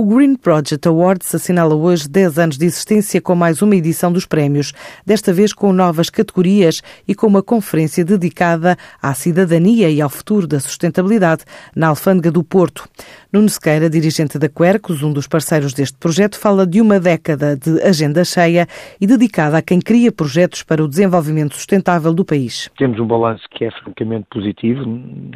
O Green Project Awards assinala hoje 10 anos de existência com mais uma edição dos prémios, desta vez com novas categorias e com uma conferência dedicada à cidadania e ao futuro da sustentabilidade na Alfândega do Porto. Nuno Sequeira, dirigente da Quercus, um dos parceiros deste projeto, fala de uma década de agenda cheia e dedicada a quem cria projetos para o desenvolvimento sustentável do país. Temos um balanço que é francamente positivo.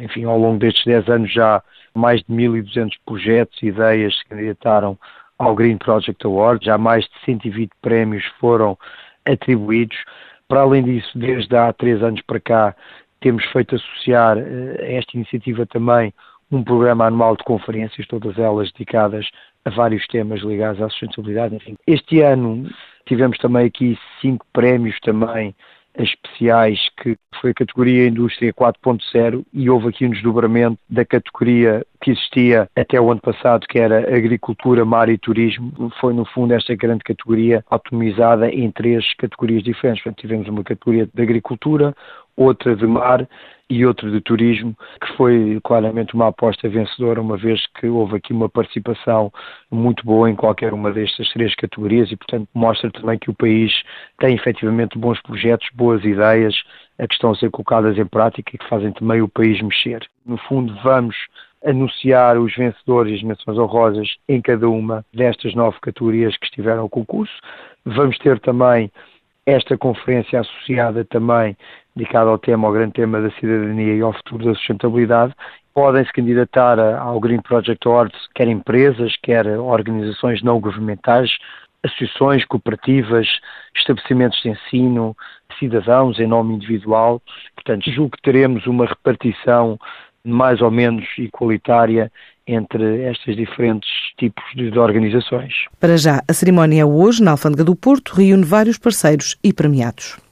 Enfim, ao longo destes 10 anos já mais de 1.200 projetos e ideias se candidataram ao Green Project Award, já mais de 120 prémios foram atribuídos. Para além disso, desde há três anos para cá, temos feito associar eh, a esta iniciativa também um programa anual de conferências, todas elas dedicadas a vários temas ligados à sustentabilidade. Enfim, este ano tivemos também aqui cinco prémios também especiais que foi a categoria Indústria 4.0 e houve aqui um desdobramento da categoria que existia até o ano passado, que era Agricultura, Mar e Turismo. Foi, no fundo, esta grande categoria autonomizada em três categorias diferentes. Portanto, tivemos uma categoria de Agricultura, outra de Mar e outra de turismo, que foi claramente uma aposta vencedora, uma vez que houve aqui uma participação muito boa em qualquer uma destas três categorias e, portanto, mostra também que o país tem efetivamente bons projetos, boas ideias que estão a ser colocadas em prática e que fazem também o país mexer. No fundo, vamos anunciar os vencedores e as menções honrosas em cada uma destas nove categorias que estiveram ao concurso. Vamos ter também esta conferência associada também, dedicada ao tema, ao grande tema da cidadania e ao futuro da sustentabilidade, podem se candidatar ao Green Project Awards, quer empresas, quer organizações não governamentais, associações, cooperativas, estabelecimentos de ensino, cidadãos em nome individual. Portanto, julgo que teremos uma repartição mais ou menos igualitária entre estes diferentes tipos de organizações. Para já, a cerimónia hoje na Alfândega do Porto reúne vários parceiros e premiados.